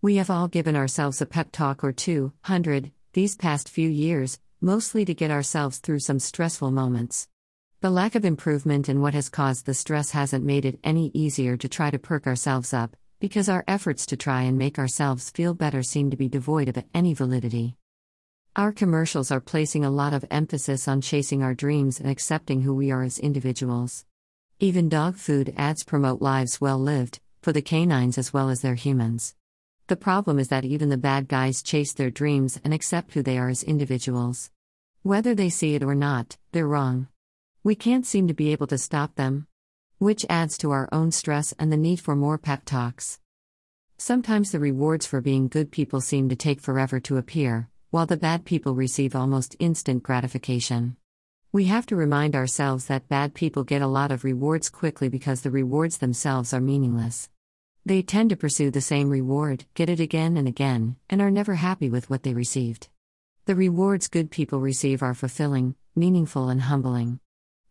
We have all given ourselves a pep talk or two, hundred, these past few years, mostly to get ourselves through some stressful moments. The lack of improvement in what has caused the stress hasn't made it any easier to try to perk ourselves up, because our efforts to try and make ourselves feel better seem to be devoid of any validity. Our commercials are placing a lot of emphasis on chasing our dreams and accepting who we are as individuals. Even dog food ads promote lives well lived, for the canines as well as their humans. The problem is that even the bad guys chase their dreams and accept who they are as individuals. Whether they see it or not, they're wrong. We can't seem to be able to stop them. Which adds to our own stress and the need for more pep talks. Sometimes the rewards for being good people seem to take forever to appear, while the bad people receive almost instant gratification. We have to remind ourselves that bad people get a lot of rewards quickly because the rewards themselves are meaningless. They tend to pursue the same reward, get it again and again, and are never happy with what they received. The rewards good people receive are fulfilling, meaningful, and humbling.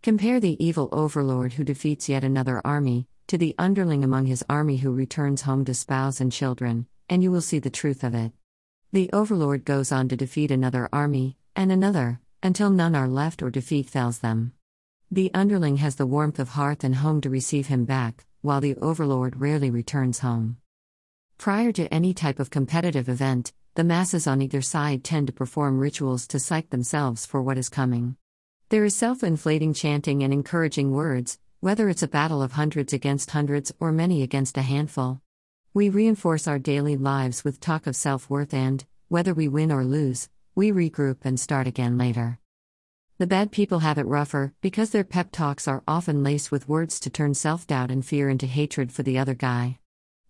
Compare the evil overlord who defeats yet another army, to the underling among his army who returns home to spouse and children, and you will see the truth of it. The overlord goes on to defeat another army, and another, until none are left or defeat fells them. The underling has the warmth of hearth and home to receive him back, while the overlord rarely returns home. Prior to any type of competitive event, the masses on either side tend to perform rituals to psych themselves for what is coming. There is self inflating chanting and encouraging words, whether it's a battle of hundreds against hundreds or many against a handful. We reinforce our daily lives with talk of self worth and, whether we win or lose, we regroup and start again later. The bad people have it rougher because their pep talks are often laced with words to turn self doubt and fear into hatred for the other guy.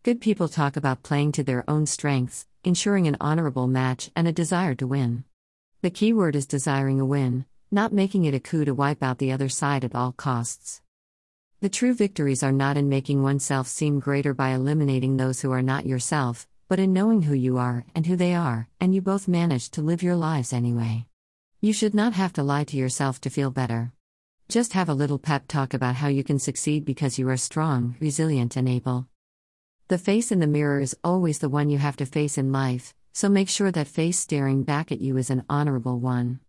Good people talk about playing to their own strengths, ensuring an honorable match, and a desire to win. The key word is desiring a win, not making it a coup to wipe out the other side at all costs. The true victories are not in making oneself seem greater by eliminating those who are not yourself, but in knowing who you are and who they are, and you both manage to live your lives anyway. You should not have to lie to yourself to feel better. Just have a little pep talk about how you can succeed because you are strong, resilient, and able. The face in the mirror is always the one you have to face in life, so make sure that face staring back at you is an honorable one.